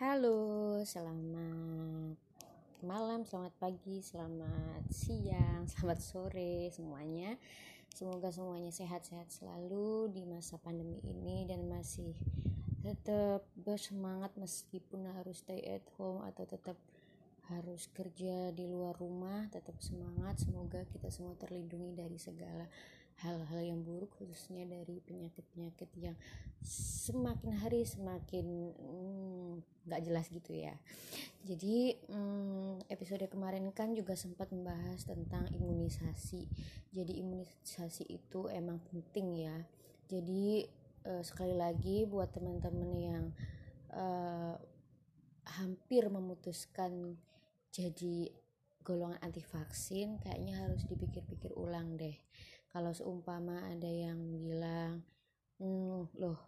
Halo, selamat malam, selamat pagi, selamat siang, selamat sore semuanya. Semoga semuanya sehat-sehat selalu di masa pandemi ini dan masih tetap bersemangat meskipun harus stay at home atau tetap harus kerja di luar rumah, tetap semangat. Semoga kita semua terlindungi dari segala hal-hal yang buruk khususnya dari penyakit-penyakit yang semakin hari semakin hmm, nggak hmm, jelas gitu ya. Jadi hmm, episode kemarin kan juga sempat membahas tentang imunisasi. Jadi imunisasi itu emang penting ya. Jadi uh, sekali lagi buat teman-teman yang uh, hampir memutuskan jadi golongan anti vaksin kayaknya harus dipikir-pikir ulang deh kalau seumpama ada yang bilang hmm, loh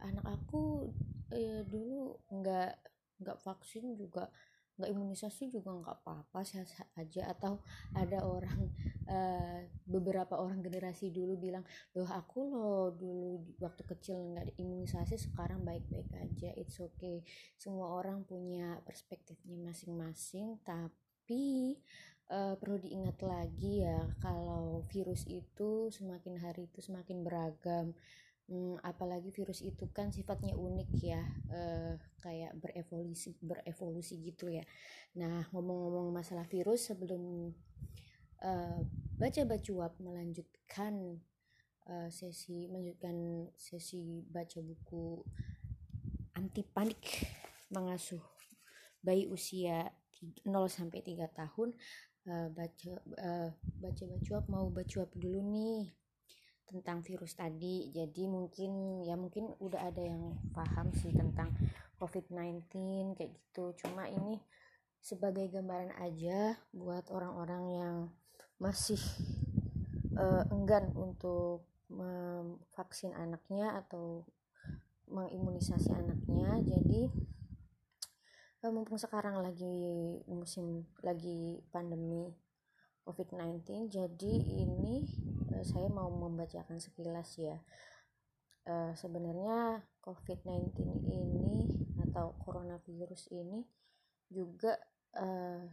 anak aku eh, dulu nggak nggak vaksin juga nggak imunisasi juga nggak apa-apa sehat-sehat aja. Atau ada orang uh, beberapa orang generasi dulu bilang loh aku loh dulu waktu kecil nggak imunisasi sekarang baik-baik aja it's okay. Semua orang punya perspektifnya masing-masing tapi uh, perlu diingat lagi ya kalau virus itu semakin hari itu semakin beragam. Hmm, apalagi virus itu kan sifatnya unik ya uh, kayak berevolusi berevolusi gitu ya. Nah ngomong-ngomong masalah virus sebelum uh, baca bacuap melanjutkan sesi melanjutkan sesi baca buku anti panik mengasuh bayi usia 0 sampai 3 tahun uh, baca uh, baca bacuap mau bacuap dulu nih tentang virus tadi. Jadi mungkin ya mungkin udah ada yang paham sih tentang COVID-19 kayak gitu. Cuma ini sebagai gambaran aja buat orang-orang yang masih uh, enggan untuk memvaksin anaknya atau mengimunisasi anaknya. Jadi Eh, mumpung sekarang lagi musim lagi pandemi COVID-19 jadi ini uh, saya mau membacakan sekilas ya. Uh, sebenarnya COVID-19 ini atau coronavirus ini juga uh,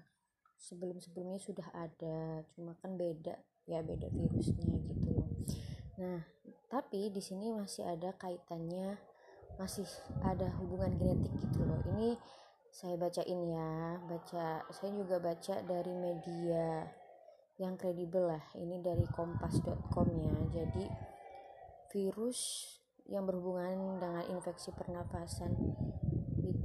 sebelum-sebelumnya sudah ada cuma kan beda ya beda virusnya gitu loh. Nah tapi di sini masih ada kaitannya masih ada hubungan genetik gitu loh. Ini saya bacain ya baca saya juga baca dari media yang kredibel lah ini dari kompas.com ya jadi virus yang berhubungan dengan infeksi pernafasan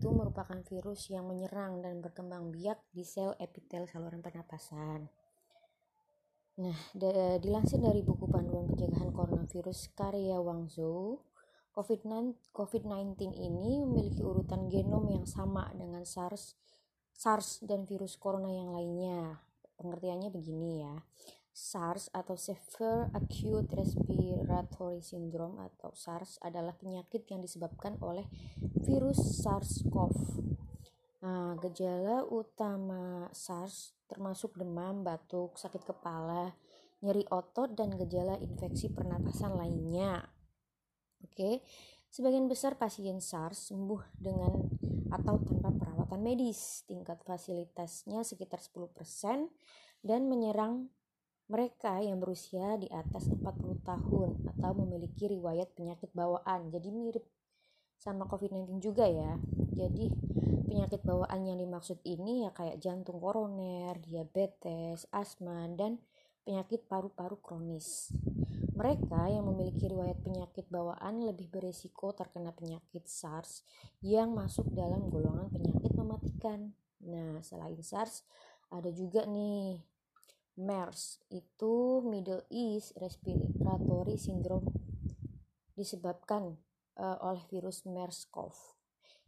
itu merupakan virus yang menyerang dan berkembang biak di sel epitel saluran pernapasan. Nah, dilansir dari buku panduan pencegahan coronavirus karya Wang Zhou, COVID-19 ini memiliki urutan genom yang sama dengan SARS, SARS dan virus corona yang lainnya. Pengertiannya begini ya. SARS atau Severe Acute Respiratory Syndrome atau SARS adalah penyakit yang disebabkan oleh virus SARS-CoV. Nah, gejala utama SARS termasuk demam, batuk, sakit kepala, nyeri otot, dan gejala infeksi pernapasan lainnya. Oke, sebagian besar pasien SARS sembuh dengan atau tanpa perawatan medis. Tingkat fasilitasnya sekitar 10% dan menyerang mereka yang berusia di atas 40 tahun atau memiliki riwayat penyakit bawaan. Jadi mirip sama COVID-19 juga ya. Jadi penyakit bawaan yang dimaksud ini ya kayak jantung koroner, diabetes, asma, dan penyakit paru-paru kronis. Mereka yang memiliki riwayat penyakit bawaan lebih berisiko terkena penyakit SARS yang masuk dalam golongan penyakit mematikan. Nah, selain SARS, ada juga nih MERS, itu Middle East Respiratory Syndrome disebabkan uh, oleh virus MERS-CoV.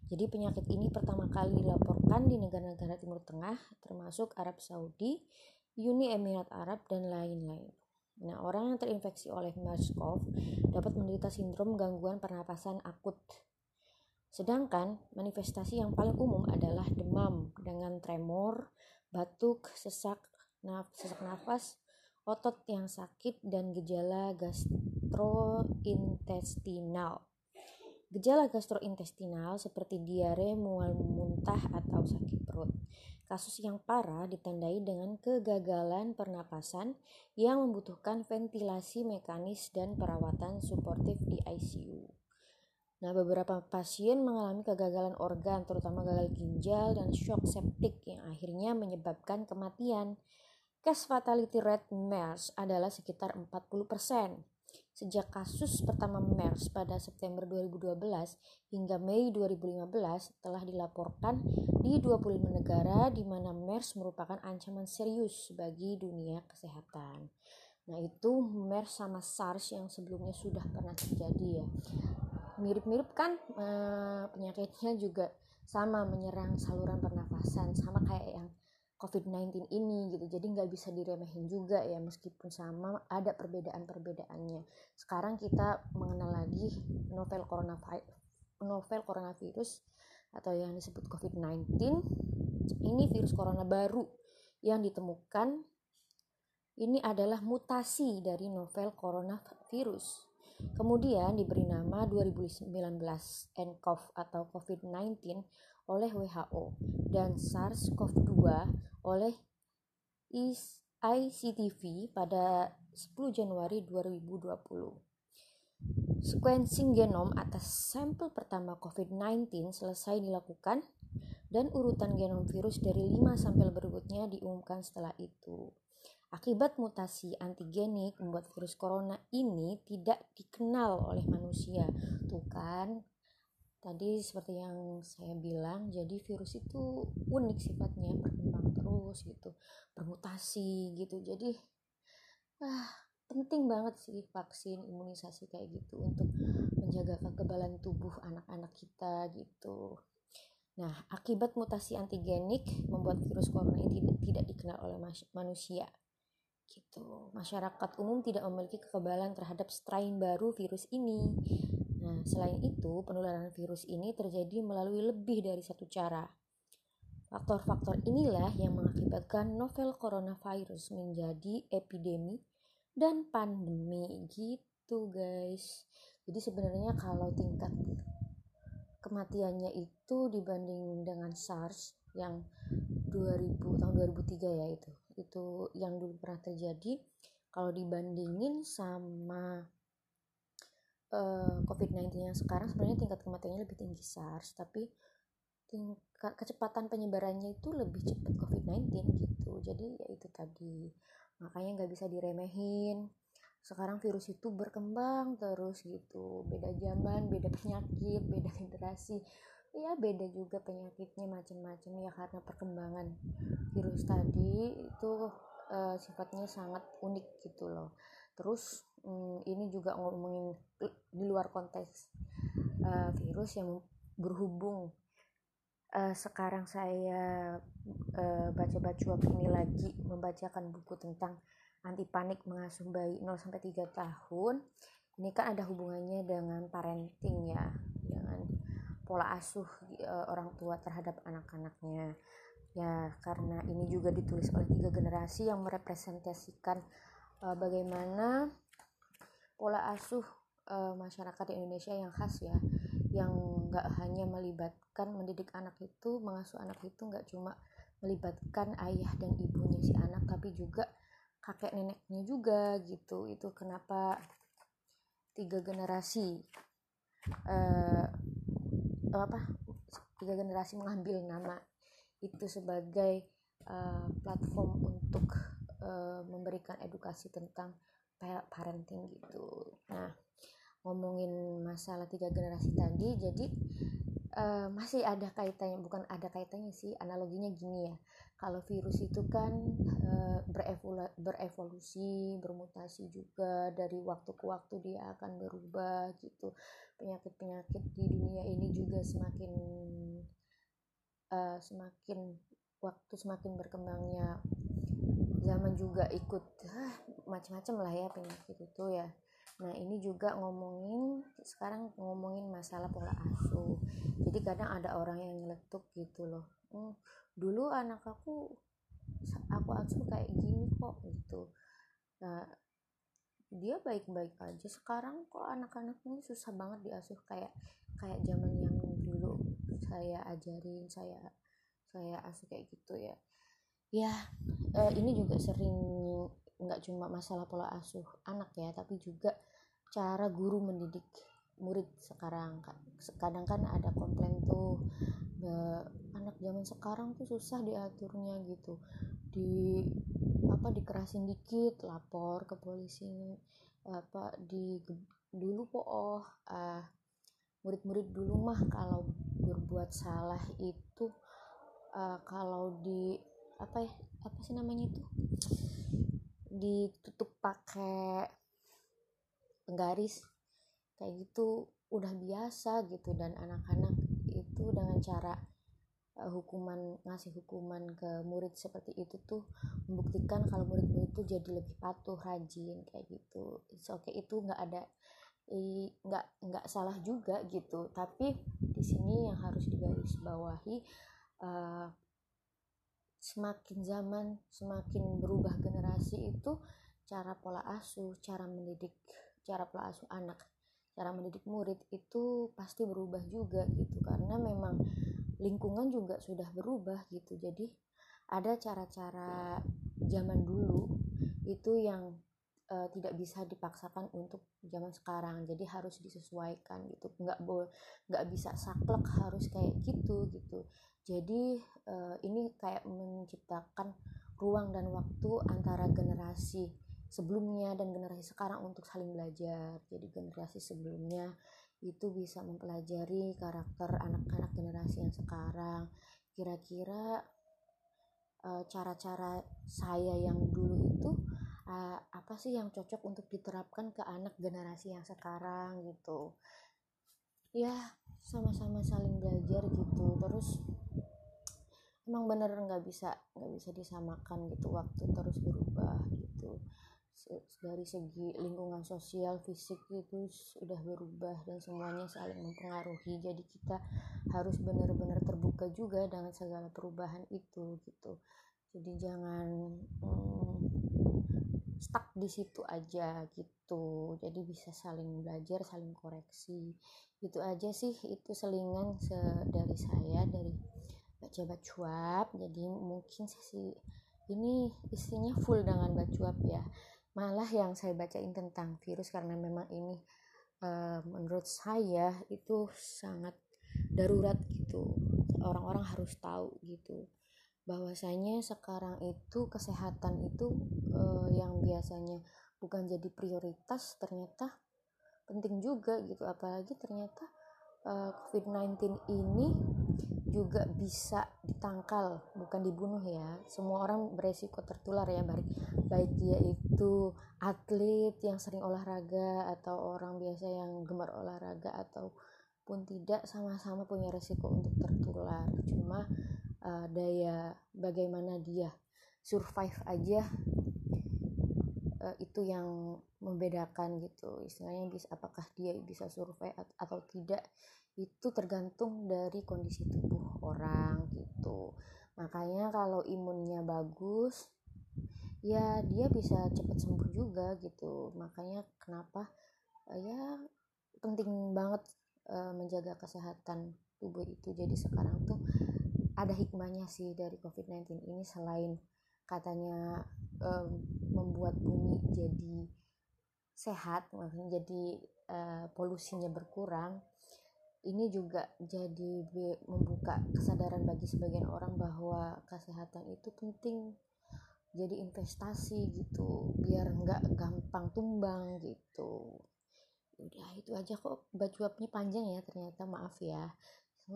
Jadi penyakit ini pertama kali dilaporkan di negara-negara Timur Tengah termasuk Arab Saudi, Uni Emirat Arab dan lain-lain. Nah, orang yang terinfeksi oleh MERS-CoV dapat menderita sindrom gangguan pernapasan akut. Sedangkan manifestasi yang paling umum adalah demam dengan tremor, batuk, sesak, naf sesak nafas, otot yang sakit dan gejala gastrointestinal. Gejala gastrointestinal seperti diare, mual muntah, atau sakit perut. Kasus yang parah ditandai dengan kegagalan pernapasan yang membutuhkan ventilasi mekanis dan perawatan suportif di ICU. Nah, beberapa pasien mengalami kegagalan organ, terutama gagal ginjal dan shock septik yang akhirnya menyebabkan kematian. Case fatality rate MERS adalah sekitar 40%. Sejak kasus pertama MERS pada September 2012 hingga Mei 2015 telah dilaporkan di 25 negara di mana MERS merupakan ancaman serius bagi dunia kesehatan. Nah, itu MERS sama SARS yang sebelumnya sudah pernah terjadi ya. Mirip-mirip kan e, penyakitnya juga sama menyerang saluran pernafasan sama kayak yang COVID-19 ini gitu. Jadi nggak bisa diremehin juga ya meskipun sama ada perbedaan-perbedaannya. Sekarang kita mengenal lagi novel coronavirus novel coronavirus atau yang disebut COVID-19 ini virus corona baru yang ditemukan. Ini adalah mutasi dari novel coronavirus. Kemudian diberi nama 2019 nCoV atau COVID-19 oleh WHO dan SARS-CoV-2 oleh ICTV pada 10 Januari 2020. Sequencing genom atas sampel pertama COVID-19 selesai dilakukan dan urutan genom virus dari 5 sampel berikutnya diumumkan setelah itu. Akibat mutasi antigenik membuat virus corona ini tidak dikenal oleh manusia. Tuh kan, tadi seperti yang saya bilang jadi virus itu unik sifatnya terus gitu bermutasi gitu. Jadi ah penting banget sih vaksin imunisasi kayak gitu untuk menjaga kekebalan tubuh anak-anak kita gitu. Nah akibat mutasi antigenik membuat virus corona ini tidak, tidak dikenal oleh manusia gitu. Masyarakat umum tidak memiliki kekebalan terhadap strain baru virus ini. Nah, selain itu, penularan virus ini terjadi melalui lebih dari satu cara. Faktor-faktor inilah yang mengakibatkan novel coronavirus menjadi epidemi dan pandemi gitu, guys. Jadi sebenarnya kalau tingkat kematiannya itu dibanding dengan SARS yang 2000 tahun 2003 ya itu. Itu yang dulu pernah terjadi kalau dibandingin sama uh, eh, COVID-19 yang sekarang sebenarnya tingkat kematiannya lebih tinggi SARS tapi tingkat kecepatan penyebarannya itu lebih cepat COVID-19 gitu. Jadi ya itu tadi. Makanya nggak bisa diremehin. Sekarang virus itu berkembang terus gitu. Beda zaman beda penyakit beda generasi. Ya beda juga penyakitnya macam-macam. Ya karena perkembangan virus tadi itu uh, sifatnya sangat unik gitu loh. Terus hmm, ini juga ngomongin di luar konteks uh, virus yang berhubung uh, sekarang saya uh, baca-baca ini lagi membacakan buku tentang anti panik mengasuh bayi 0 sampai 3 tahun. Ini kan ada hubungannya dengan parenting ya, dengan pola asuh uh, orang tua terhadap anak-anaknya. Ya, karena ini juga ditulis oleh tiga generasi yang merepresentasikan uh, bagaimana pola asuh uh, masyarakat Indonesia yang khas ya yang nggak hanya melibatkan mendidik anak itu mengasuh anak itu nggak cuma melibatkan ayah dan ibunya si anak tapi juga kakek neneknya juga gitu. Itu kenapa tiga generasi uh, apa tiga generasi mengambil nama itu sebagai uh, platform untuk uh, memberikan edukasi tentang parenting gitu. Nah ngomongin masalah tiga generasi tadi jadi uh, masih ada kaitannya bukan ada kaitannya sih analoginya gini ya. Kalau virus itu kan uh, berevolu berevolusi bermutasi juga dari waktu ke waktu dia akan berubah gitu. Penyakit-penyakit di dunia ini juga semakin uh, semakin waktu semakin berkembangnya. Zaman juga ikut ah, macam-macam lah ya penyakit itu ya nah ini juga ngomongin sekarang ngomongin masalah pola asuh. Jadi kadang ada orang yang nyeletuk gitu loh. Hmm, dulu anak aku aku asuh kayak gini kok gitu. Nah dia baik-baik aja. Sekarang kok anak-anak ini susah banget diasuh kayak kayak zaman yang dulu. Saya ajarin saya saya asuh kayak gitu ya ya eh, ini juga sering nggak cuma masalah pola asuh anak ya tapi juga cara guru mendidik murid sekarang kadang kan ada komplain tuh anak zaman sekarang tuh susah diaturnya gitu. Di apa dikerasin dikit lapor ke polisi apa di dulu po oh uh, murid-murid dulu mah kalau berbuat salah itu uh, kalau di apa ya apa sih namanya itu? Ditutup pakai penggaris kayak gitu udah biasa gitu. Dan anak-anak itu dengan cara uh, hukuman ngasih hukuman ke murid seperti itu tuh membuktikan kalau murid-murid itu jadi lebih patuh rajin kayak gitu. Oke okay itu nggak ada nggak nggak salah juga gitu. Tapi di sini yang harus digarisbawahi uh, semakin zaman semakin berubah generasi itu cara pola asuh cara mendidik cara pola asuh anak cara mendidik murid itu pasti berubah juga gitu. Karena memang lingkungan juga sudah berubah gitu. Jadi ada cara-cara zaman dulu itu yang uh, tidak bisa dipaksakan untuk zaman sekarang jadi harus disesuaikan gitu nggak boleh nggak bisa saklek harus kayak gitu gitu jadi uh, ini kayak menciptakan ruang dan waktu antara generasi sebelumnya dan generasi sekarang untuk saling belajar. Jadi generasi sebelumnya itu bisa mempelajari karakter anak-anak generasi yang sekarang. Kira-kira eh, cara-cara saya yang dulu itu uh, apa sih yang cocok untuk diterapkan ke anak generasi yang sekarang gitu. Ya, sama-sama saling belajar gitu. Terus emang bener nggak bisa nggak bisa disamakan gitu waktu terus berubah gitu dari segi lingkungan sosial fisik itu sudah berubah dan semuanya saling mempengaruhi jadi kita harus benar-benar terbuka juga dengan segala perubahan itu gitu jadi jangan hmm, stuck di situ aja gitu. Jadi bisa saling belajar saling koreksi. Itu aja sih itu selingan dari saya dari baca bacuap jadi mungkin sesi ini isinya full dengan bacuap ya. Malah yang saya bacain tentang virus karena memang ini uh, menurut saya itu sangat darurat gitu. Orang-orang harus tahu gitu bahwasanya sekarang itu kesehatan itu uh, yang biasanya bukan jadi prioritas ternyata penting juga gitu. Apalagi ternyata eh, COVID-19 ini juga bisa ditangkal bukan dibunuh ya. Semua orang beresiko tertular ya baik baik dia itu atlet yang sering olahraga atau orang biasa yang gemar olahraga ataupun tidak sama-sama punya resiko untuk tertular. Cuma uh, daya bagaimana dia survive aja uh, itu yang membedakan gitu. Istilahnya bisa apakah dia bisa survive atau tidak itu tergantung dari kondisi tubuh orang gitu. Makanya kalau imunnya bagus ya dia bisa cepat sembuh juga gitu. Makanya kenapa uh, ya penting banget uh, menjaga kesehatan tubuh itu. Jadi sekarang tuh ada hikmahnya sih dari COVID-19 ini selain katanya um, membuat bumi jadi sehat maksudnya jadi uh, polusinya berkurang ini juga jadi membuka kesadaran bagi sebagian orang bahwa kesehatan itu penting. Jadi investasi gitu biar nggak gampang tumbang gitu. Udah itu aja kok bajuapnya panjang ya ternyata maaf ya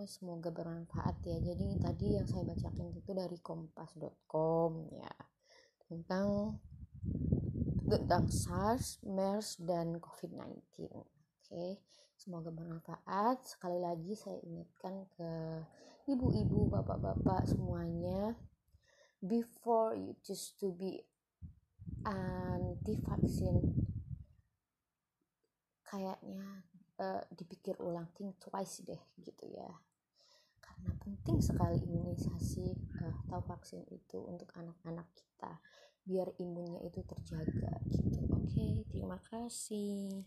semoga bermanfaat ya jadi tadi yang saya bacakan itu dari kompas.com ya tentang tentang SARS, MERS dan COVID-19 oke? Semoga bermanfaat. Sekali lagi saya ingatkan ke ibu-ibu, bapak-bapak semuanya, before you choose to be anti vaksin, kayaknya uh, dipikir ulang, think twice deh gitu ya. Karena penting sekali imunisasi uh, atau vaksin itu untuk anak-anak kita biar imunnya itu terjaga gitu oke terima kasih